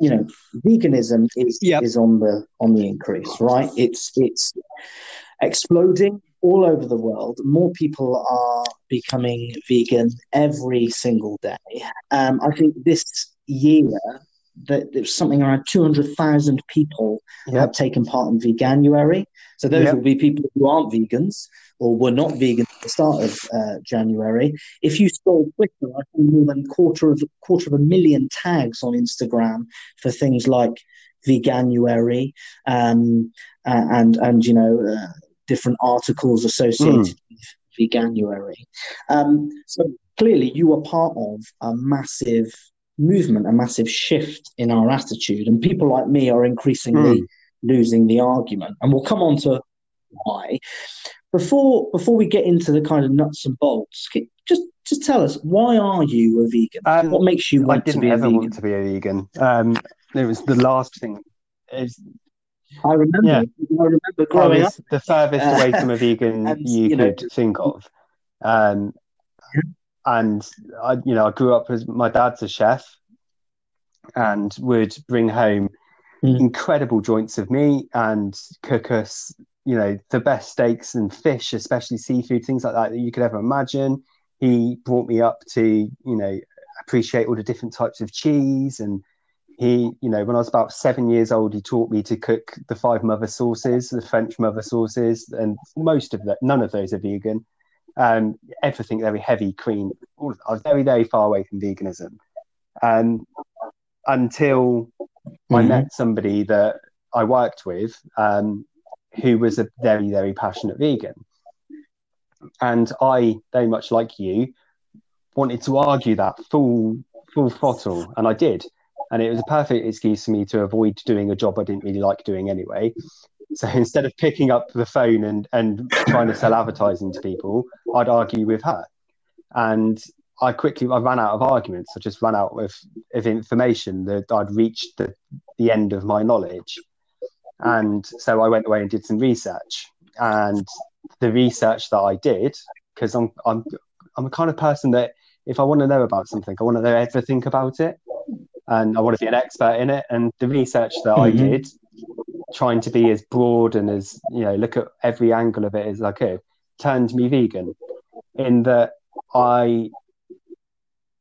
you know, veganism is Yep. is on the on the increase, right? It's it's exploding all over the world. More people are becoming vegan every single day. Um, I think this year that there's something around two hundred thousand people have taken part in Veganuary. So those Yep. will be people who aren't vegans or were not vegan the start of uh, January. If you scroll Twitter, I think more than quarter of quarter of a million tags on Instagram for things like Veganuary um, and and you know uh, different articles associated with Veganuary. Um, so clearly, you are part of a massive movement, a massive shift in our attitude, and people like me are increasingly mm. losing the argument. And we'll come on to why. Before before we get into the kind of nuts and bolts, just just tell us why are you a vegan? Um, what makes you want I didn't to be ever a vegan? want to be a vegan. Um, it was the last thing. Is I remember. Yeah. I remember growing up the furthest away from a [laughs] vegan and, you, you could know, think of. Um, and I, you know, I grew up as my dad's a chef, and would bring home mm. incredible joints of meat and cook us, you know, the best steaks and fish, especially seafood, things like that that you could ever imagine. He brought me up to, you know, appreciate all the different types of cheese and he, you know, when I was about seven years old, he taught me to cook the five mother sauces, the French mother sauces, and most of that, none of those are vegan. Um, everything very heavy, cream. I was very, very far away from veganism. Um, until mm-hmm. I met somebody that I worked with um, who was a very, very passionate vegan. And I, very much like you, wanted to argue that full, full throttle, and I did and it was a perfect excuse for me to avoid doing a job I didn't really like doing anyway. So [laughs] instead of picking up the phone and and trying to sell advertising to people, I'd argue with her, and I quickly I ran out of arguments. I just ran out of, of information that I'd reached the, the end of my knowledge, and so I went away and did some research. And the research that I did, because I'm I'm I'm a kind of person that if I want to know about something, I want to know everything about it and I want to be an expert in it. And the research that mm-hmm. I did, trying to be as broad and as you know, look at every angle of it as I could, turned me vegan. In that I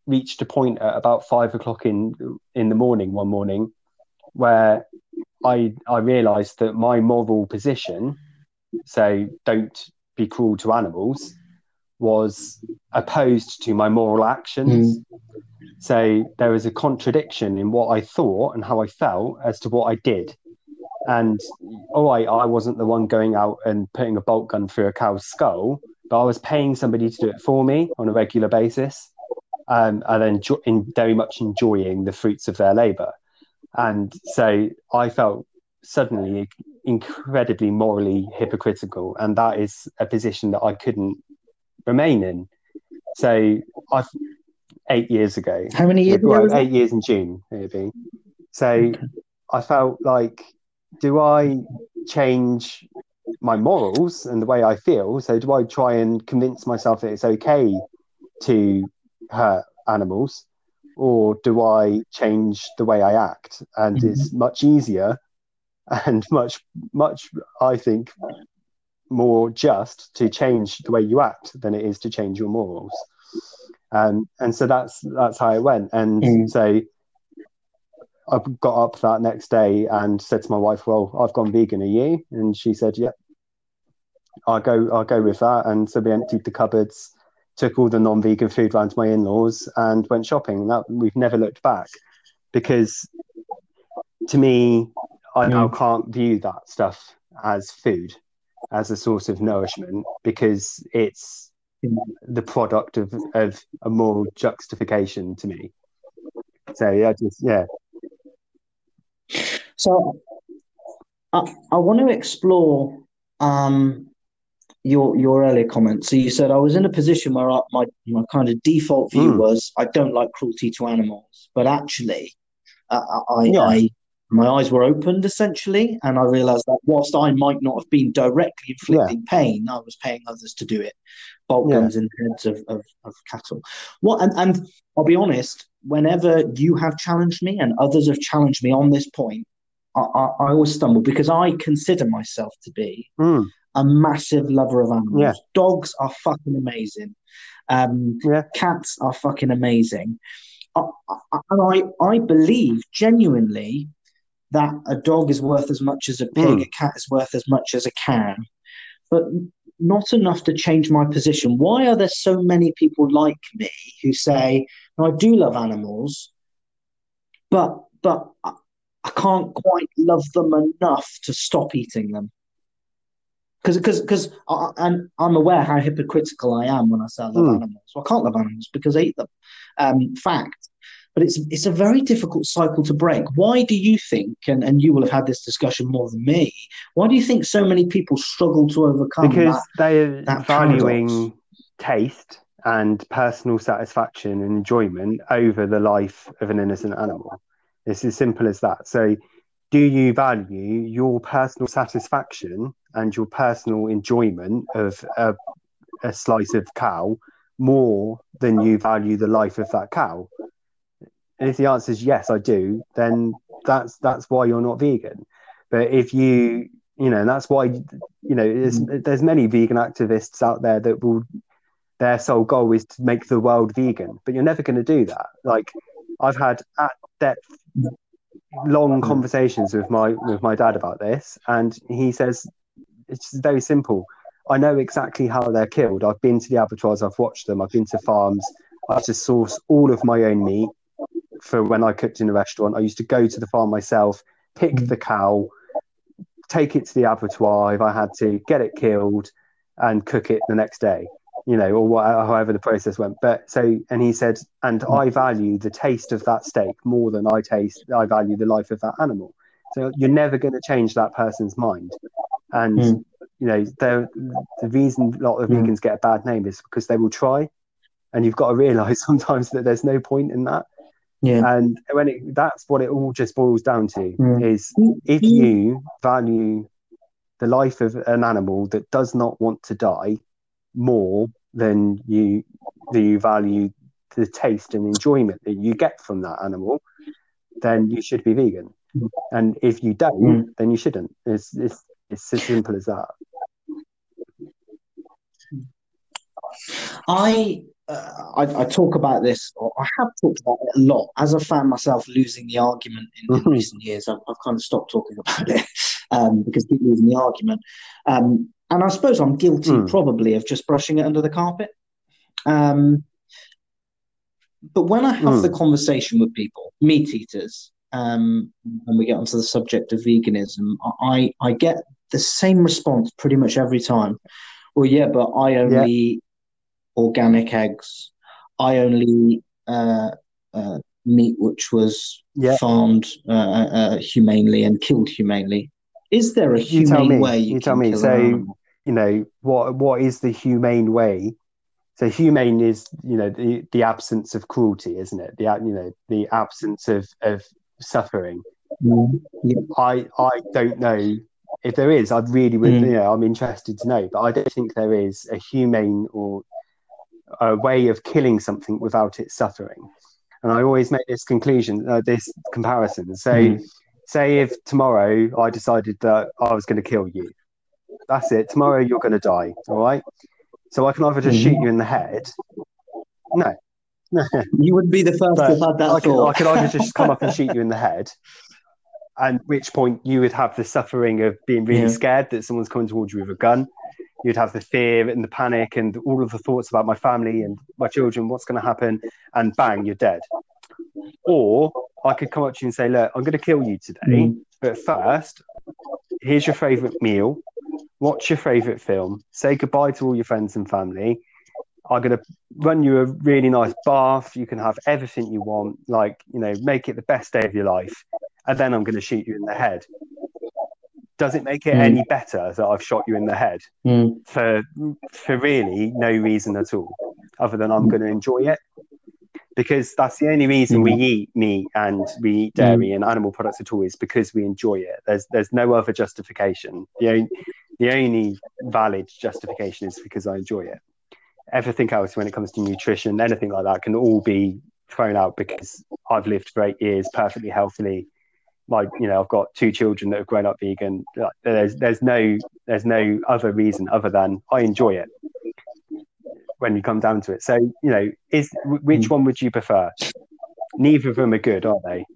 reached a point at about five o'clock in in the morning one morning where I I realised that my moral position, so don't be cruel to animals, was opposed to my moral actions. Mm. So there was a contradiction in what I thought and how I felt as to what I did. And all right, I wasn't the one going out and putting a bolt gun through a cow's skull, but I was paying somebody to do it for me on a regular basis, um, and then jo- in very much enjoying the fruits of their labour. And so I felt suddenly incredibly morally hypocritical, and that is a position that I couldn't remain in. So I've eight years ago. How many years well. Eight years in June, maybe. So okay. I felt like, do I change my morals and the way I feel? So do I try and convince myself that it's okay to hurt animals? Or do I change the way I act? And mm-hmm. it's much easier and [laughs] much, much, I think, more just to change the way you act than it is to change your morals. Um, and so that's that's how it went. And mm. so I got up that next day and said to my wife, "Well, I've gone vegan. Are you?" And she said, "Yeah." I'll go. I'll go with that. And so we emptied the cupboards, took all the non-vegan food round to my in-laws, and went shopping. That we've never looked back, because to me, I now mm. can't view that stuff as food, as a source of nourishment, because it's the product of, of a moral justification to me. So yeah, just yeah. So I, I want to explore um, your your earlier comment. So you said I was in a position where I, my my kind of default view mm. was I don't like cruelty to animals, but actually uh, I, yeah. I my eyes were opened essentially, and I realized that whilst I might not have been directly inflicting yeah. pain, I was paying others to do it. Bolt yeah. guns in the heads of, of, of cattle. What and, and I'll be honest, whenever you have challenged me and others have challenged me on this point, I, I, I always stumble because I consider myself to be mm. A massive lover of animals. Yeah. Dogs are fucking amazing. Um, yeah. Cats are fucking amazing. and I, I believe genuinely that a dog is worth as much as a pig, mm. a cat is worth as much as a can, but not enough to change my position. Why are there so many people like me who say, I do love animals, but but I can't quite love them enough to stop eating them? Because because because and I'm aware how hypocritical I am when I say I love mm. animals. I can't love animals because I eat them. Um, fact. but it's it's a very difficult cycle to break. Why do you think, and, and you will have had this discussion more than me, why do you think so many people struggle to overcome because that, they're that valuing paradox? taste and personal satisfaction and enjoyment over the life of an innocent animal. It's as simple as that. So, do you value your personal satisfaction and your personal enjoyment of a, a slice of cow more than you value the life of that cow? And if the answer is yes, I do, then that's that's why you're not vegan. But if you you know, and that's why you know there's, mm-hmm. there's many vegan activists out there that will their sole goal is to make the world vegan, but you're never going to do that. Like I've had at depth long conversations with my with my dad about this, and he says it's very simple. I know exactly how they're killed. I've been to the abattoirs, I've watched them, I've been to farms. I used to source all of my own meat for when I cooked in a restaurant. I used to go to the farm myself, pick the cow, take it to the abattoir if I had to, get it killed, and cook it the next day. You know, or what, however the process went. But so, and he said, and I value the taste of that steak more than I taste. I value the life of that animal. So you're never going to change that person's mind. And Mm. you know, the reason a lot of Mm. vegans get a bad name is because they will try, and you've got to [laughs] realise sometimes that there's no point in that. Yeah. And when it, that's what it all just boils down to Mm. is if you value the life of an animal that does not want to die more than you than you value the taste and enjoyment that you get from that animal, then you should be vegan. Mm. And if you don't, Mm. then you shouldn't. It's it's it's as simple as that. I, uh, I I talk about this, or I have talked about it a lot. As I found myself losing the argument in, in Mhm. recent years, I've, I've kind of stopped talking [laughs] about it um, because people losing the argument. Um, and I suppose I'm guilty, Mm. probably, of just brushing it under the carpet. Um, but when I have Mm. the conversation with people, meat eaters, um, when we get onto the subject of veganism, I I get the same response pretty much every time. Well, yeah, but I only eat organic eggs. I only uh, uh, meat which was Yeah. farmed uh, uh, humanely and killed humanely. Is there a You tell humane me. way you, You tell me. So- you know what what is the humane way so humane is you know the the absence of cruelty isn't it the you know the absence of of suffering Mm, yeah. i i don't know if there is i really would Mm. you know i'm interested to know but i don't think there is a humane or a way of killing something without it suffering and i always make this conclusion uh, this comparison so Mm. say if tomorrow i decided that i was going to kill you that's it. Tomorrow you're going to die. All right. So I can either just Mhm. shoot you in the head. No. [laughs] You wouldn't be the first to have had that I could, I could either just come up and shoot you in the [laughs] head, and which point you would have the suffering of being really Yeah. scared that someone's coming towards you with a gun. You'd have the fear and the panic and all of the thoughts about my family and my children, what's going to happen, and bang, you're dead. Or I could come up to you and say, Look, I'm going to kill you today, Mm. but first, here's your favorite meal. Watch your favorite film. Say goodbye to all your friends and family. I'm going to run you a really nice bath. You can have everything you want. Like, you know, make it the best day of your life. And then I'm going to shoot you in the head. Does it make it Mm. any better that I've shot you in the head Mm. for for really no reason at all, other than I'm going to enjoy it? Because that's the only reason we eat meat and we eat dairy and animal products at all is because we enjoy it. There's there's no other justification. The only, the only valid justification is because I enjoy it. Everything else, when it comes to nutrition, anything like that, can all be thrown out because I've lived for eight years perfectly healthily. Like you know, I've got two children that have grown up vegan. Like, There's there's no there's no other reason other than I enjoy it. When you come down to it, so you know, is which one would you prefer? Neither of them are good, are they? [laughs]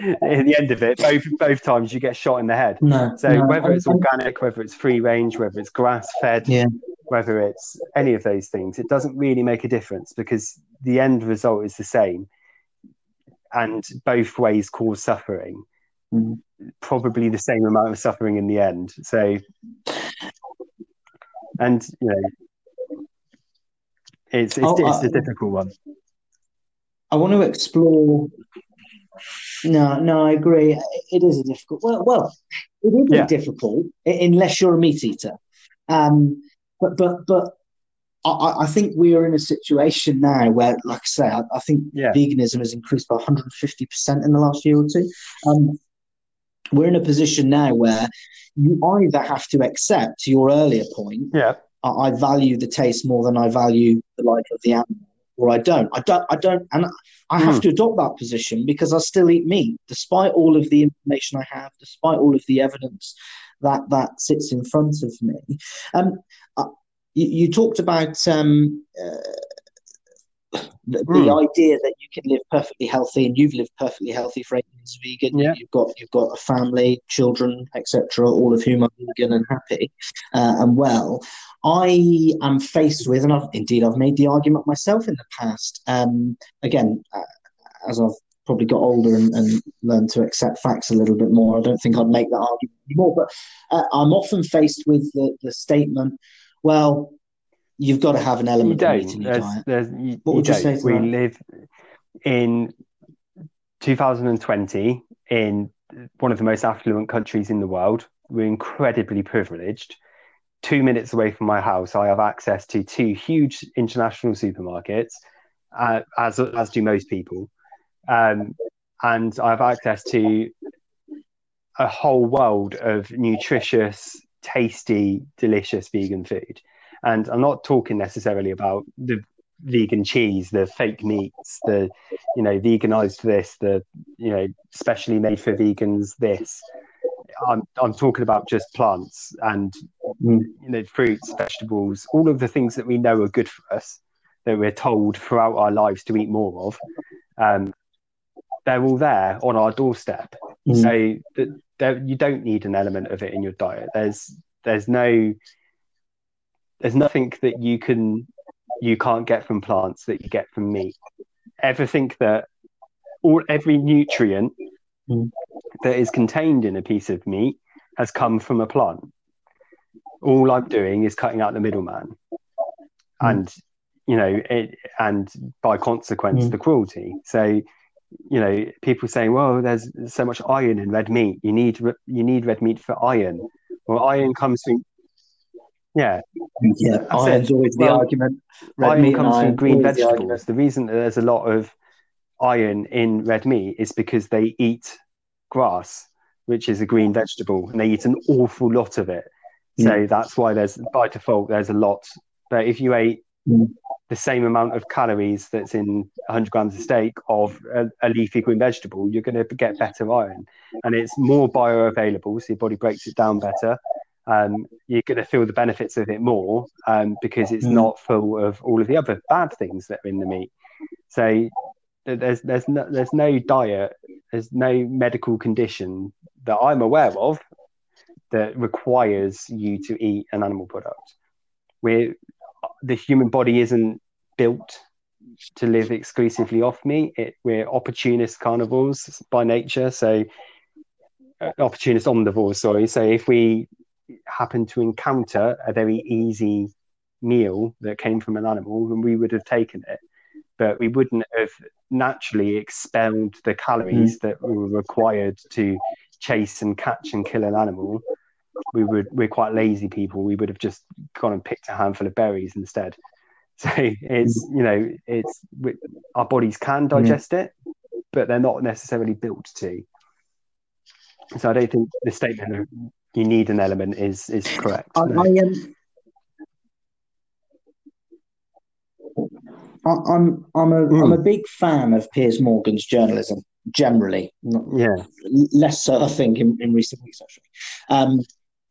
In the end of it, both both times you get shot in the head. No. So no, whether it's organic, whether it's free range, whether it's grass fed, Yeah. Whether it's any of those things, it doesn't really make a difference because the end result is the same, and both ways cause suffering. Probably the same amount of suffering in the end. So, and you know, it's it's, Oh, it's uh, a difficult one. I want to explore. No, no, I agree. It is a difficult. Well, well, it is yeah. difficult unless you're a meat eater. Um, but but but I, I, think we are in a situation now where, like I say, I, I think yeah. veganism has increased by 150 percent in the last year or two. Um, we're in a position now where you either have to accept your earlier point. Yeah, I, I value the taste more than I value the life of the animal, or I don't. I don't. I don't, and I have mm. to adopt that position because I still eat meat, despite all of the information I have, despite all of the evidence that that sits in front of me. Um, uh, you, you, talked about um, uh, the, mm. the, idea that you can live perfectly healthy, and you've lived perfectly healthy for eight years vegan. Yeah. You've got you've got a family, children, etc., all of whom are vegan and happy uh, and well. I am faced with, and I've, indeed I've made the argument myself in the past. Um, again, uh, as I've probably got older and, and, learned to accept facts a little bit more, I don't think I'd make that argument anymore. But uh, I'm often faced with the, the statement, well, you've got to have an element you of meat in your there's, diet. There's, you, what would you, you say? we that? live in 2020 in one of the most affluent countries in the world. We're incredibly privileged. Two minutes away from my house, I have access to two huge international supermarkets, uh, as as do most people, um, and I have access to a whole world of nutritious, tasty, delicious vegan food. And I'm not talking necessarily about the vegan cheese, the fake meats, the you know veganized this, the you know specially made for vegans this. I'm I'm talking about just plants and mm. you know fruits, vegetables, all of the things that we know are good for us that we're told throughout our lives to eat more of. Um, they're all there on our doorstep. Mm. So that you don't need an element of it in your diet. There's there's no there's nothing that you can you can't get from plants that you get from meat. Everything that all every nutrient mm. that is contained in a piece of meat has come from a plant. All I'm doing is cutting out the middleman, mm. and you know, it, and by consequence, mm. the cruelty. So, you know, people saying, "Well, there's so much iron in red meat. You need you need red meat for iron." Well, iron comes from yeah, yeah. Iron's always the well, argument. Red iron comes iron, from green vegetables. The, the, reason that there's a lot of iron in red meat is because they eat grass, which is a green vegetable, and they eat an awful lot of it. So mm. that's why there's by default there's a lot. But if you ate. The same amount of calories that's in 100 grams of steak of a, a leafy green vegetable, you're going to get better iron, and it's more bioavailable, so your body breaks it down better um, you're going to feel the benefits of it more um, because it's mm. not full of all of the other bad things that are in the meat. So there's there's no, there's no diet, there's no medical condition that I'm aware of that requires you to eat an animal product. We're the human body isn't built to live exclusively off meat. It, we're opportunist carnivores by nature, so uh, opportunist omnivores. Sorry. So if we happened to encounter a very easy meal that came from an animal, then we would have taken it. But we wouldn't have naturally expelled the calories mm. that were required to chase and catch and kill an animal. We would we're quite lazy people. We would have just gone and picked a handful of berries instead. [laughs] So it's mm. you know it's our bodies can mm. digest mm. it, but they're not necessarily built to. So I don't think the statement you need an element is is correct. I, no? I am. I, I'm I'm a am a hmm. big fan of Piers Morgan's journalism generally. yeah, less so I think in, in recent weeks actually. Um,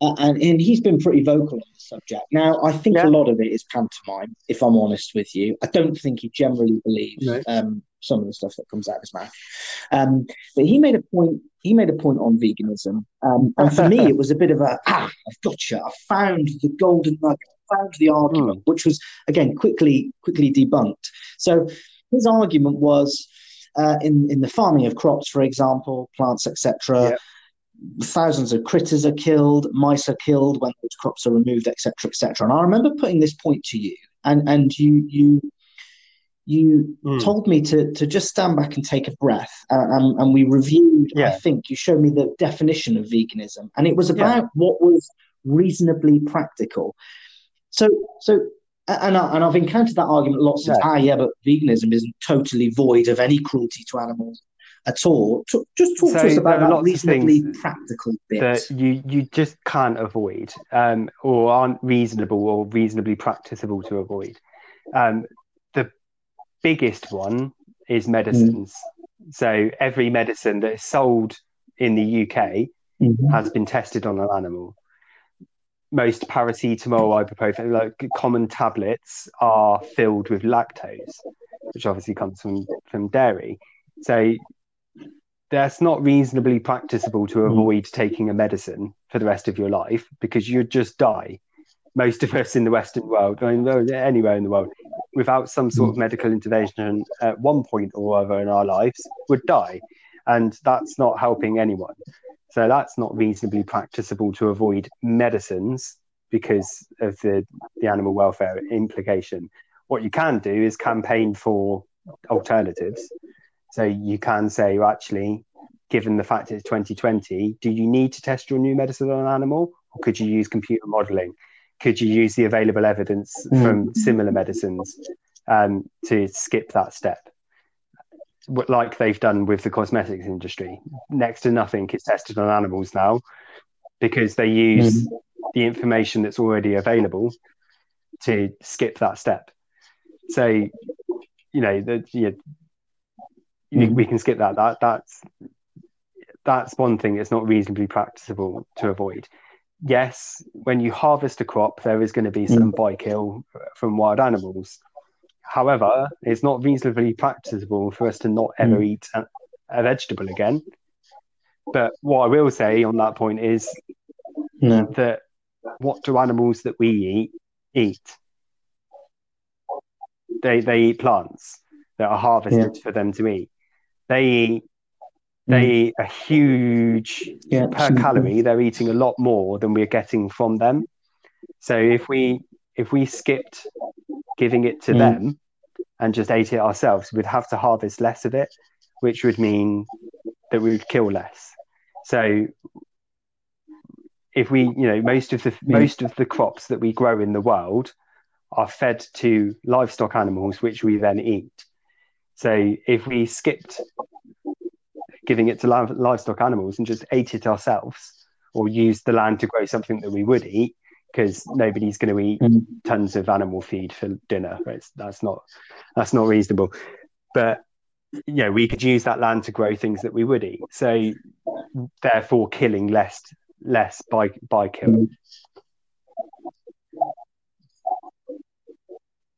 and, and he's been pretty vocal on the subject. Now, I think yeah. a lot of it is pantomime, if I'm honest with you. I don't think he generally believes no. um, some of the stuff that comes out of his mouth. Um, but he made a point. He made a point on veganism, um, and for me, [laughs] it was a bit of a ah, I've got you. I found the golden nugget. I found the argument, mm. which was again quickly quickly debunked. So his argument was uh, in in the farming of crops, for example, plants, etc. Thousands of critters are killed, mice are killed when those crops are removed, etc., etc. And I remember putting this point to you, and and you you you mm. told me to to just stand back and take a breath, uh, and, and we reviewed. Yeah. I think you showed me the definition of veganism, and it was about yeah. what was reasonably practical. So, so, and, I, and I've encountered that argument lots of yeah. ah, yeah, but veganism isn't totally void of any cruelty to animals at all. Just talk so to us about that reasonably practical bit that you you just can't avoid, um, or aren't reasonable or reasonably practicable to avoid. Um, the biggest one is medicines. Mm. So every medicine that is sold in the UK mm-hmm. has been tested on an animal. Most paracetamol, ibuprofen, like common tablets, are filled with lactose, which obviously comes from from dairy. So that's not reasonably practicable to hmm. avoid taking a medicine for the rest of your life because you'd just die. Most of us in the Western world, I mean, anywhere in the world, without some sort of hmm. medical intervention at one point or other in our lives, would die. And that's not helping anyone. So that's not reasonably practicable to avoid medicines because of the, the animal welfare implication. What you can do is campaign for alternatives so you can say, well, actually, given the fact it's 2020, do you need to test your new medicine on an animal, or could you use computer modeling? Could you use the available evidence mm. from similar medicines um, to skip that step? Like they've done with the cosmetics industry, next to nothing is tested on animals now because they use mm. the information that's already available to skip that step. So, you know, the, you know, mm. we can skip that. That that's that's one thing that's not reasonably practicable to avoid. Yes, when you harvest a crop, there is going to be mm. some bykill from wild animals. However, it's not reasonably practicable for us to not ever mm. eat a, a, vegetable again. But what I will say on that point is no. that what do animals that we eat eat? They they eat plants that are harvested yeah. for them to eat they eat they mm. eat a huge yeah, per calorie they're eating a lot more than we're getting from them so if we if we skipped giving it to mm. them and just ate it ourselves we'd have to harvest less of it which would mean that we would kill less so if we you know most of the mm. most of the crops that we grow in the world are fed to livestock animals which we then eat so if we skipped giving it to livestock animals and just ate it ourselves, or used the land to grow something that we would eat, because nobody's going to eat mm. tons of animal feed for dinner. Right? That's not that's not reasonable. But yeah, we could use that land to grow things that we would eat. So therefore, killing less less by by killing.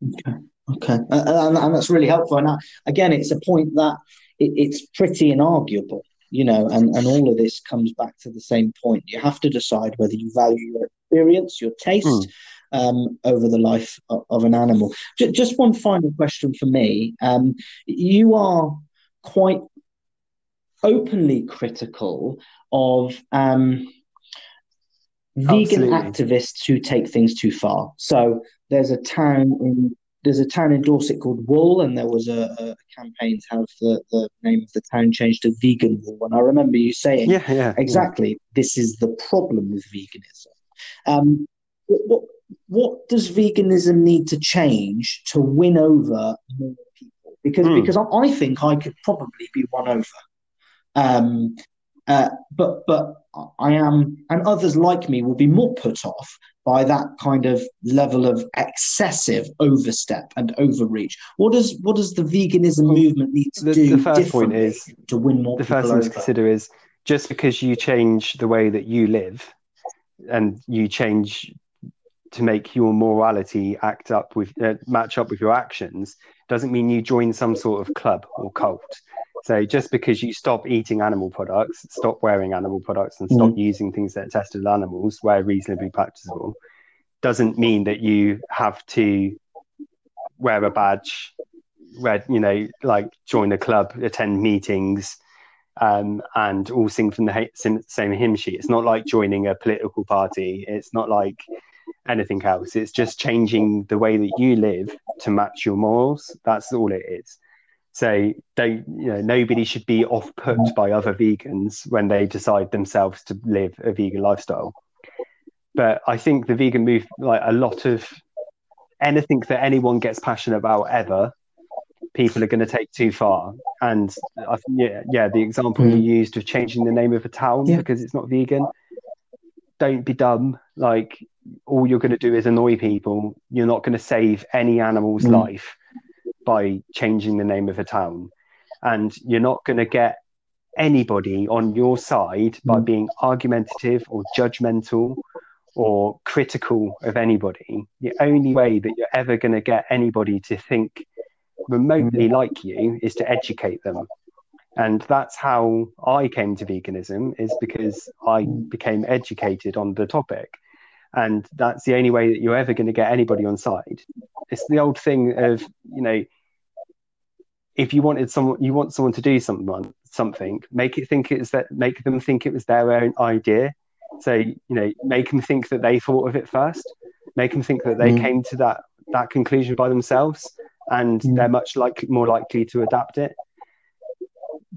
Okay. Okay, and, and that's really helpful. And I, again, it's a point that it, it's pretty inarguable, you know, and, and all of this comes back to the same point. You have to decide whether you value your experience, your taste, mm. um, over the life of, of an animal. J- just one final question for me. Um, you are quite openly critical of um, vegan activists who take things too far. So there's a town in there's a town in Dorset called Wool, and there was a, a campaign to have the, the name of the town changed to Vegan Wool. And I remember you saying, yeah, yeah, exactly, yeah. this is the problem with veganism. Um, what, what does veganism need to change to win over more people? Because mm. because I think I could probably be won over. Um, uh, but but I am, and others like me will be more put off by that kind of level of excessive overstep and overreach. What does what does the veganism movement need to the, do? The first point is to win more. The first thing over? to consider is just because you change the way that you live, and you change to make your morality act up with uh, match up with your actions, doesn't mean you join some sort of club or cult. So just because you stop eating animal products, stop wearing animal products, and stop mm. using things that are tested on animals where reasonably practicable, doesn't mean that you have to wear a badge, wear you know, like join a club, attend meetings, um, and all sing from the same hymn sheet. It's not like joining a political party. It's not like anything else. It's just changing the way that you live to match your morals. That's all it is. So don't you know nobody should be off put by other vegans when they decide themselves to live a vegan lifestyle. But I think the vegan move like a lot of anything that anyone gets passionate about ever, people are going to take too far. And I think, yeah, yeah, the example mm. you used of changing the name of a town yeah. because it's not vegan. Don't be dumb. Like all you're going to do is annoy people. You're not going to save any animal's mm. life by changing the name of a town. And you're not going to get anybody on your side mm. by being argumentative or judgmental or critical of anybody. The only way that you're ever going to get anybody to think remotely mm. like you is to educate them. And that's how I came to veganism, is because I became educated on the topic. And that's the only way that you're ever going to get anybody on side. It's the old thing of, you know, if you wanted someone, you want someone to do something, something, make it think it's that, make them think it was their own idea. So, you know, make them think that they thought of it first, make them think that they mm. came to that that conclusion by themselves, and mm. they're much like more likely to adapt it.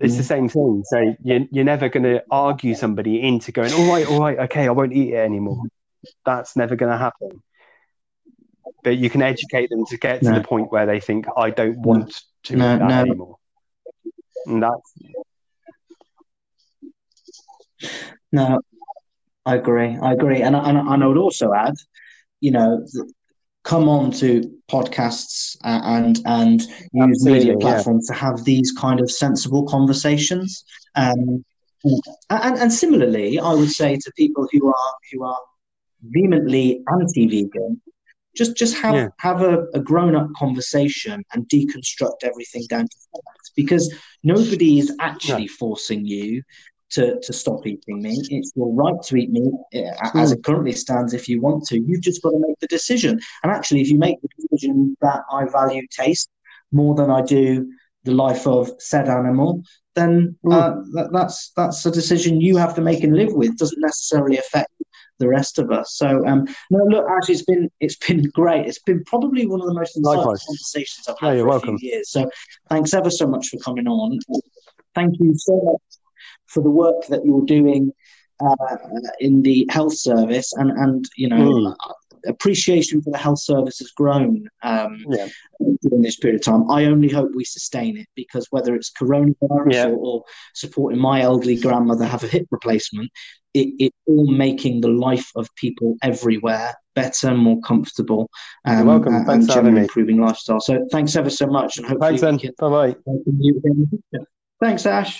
It's mm. the same thing. So you're, you're never going to argue somebody into going, all right, all right, okay, I won't eat it anymore. That's never going to happen but you can educate them to get to no. the point where they think I don't want to no, that no. anymore. And that's no, I agree. I agree, and and, and I would also add, you know, come on to podcasts and and use Absolutely, media platforms yeah. to have these kind of sensible conversations. Um, and and similarly, I would say to people who are who are vehemently anti-vegan, just just have yeah. have a, a grown up conversation and deconstruct everything down to facts because nobody is actually yeah. forcing you to, to stop eating meat. It's your right to eat meat uh, as it currently stands if you want to. You've just got to make the decision. And actually, if you make the decision that I value taste more than I do the life of said animal, then uh, that, that's that's a decision you have to make and live with. It doesn't necessarily affect the rest of us. So um, no, look, actually, it's been it's been [laughs] great. It's been probably one of the most insightful Likewise. conversations I've had for welcome. a few years. So thanks ever so much for coming on. Thank you so much for the work that you're doing uh, in the health service, and and you know. Mm. Appreciation for the health service has grown um, yeah. during this period of time. I only hope we sustain it because whether it's coronavirus yeah. or, or supporting my elderly grandmother have a hip replacement, it, it's all making the life of people everywhere better, more comfortable, um, welcome. and, thanks and generally improving lifestyle. So thanks ever so much, and hopefully thanks, then. Bye bye. Thanks, Ash.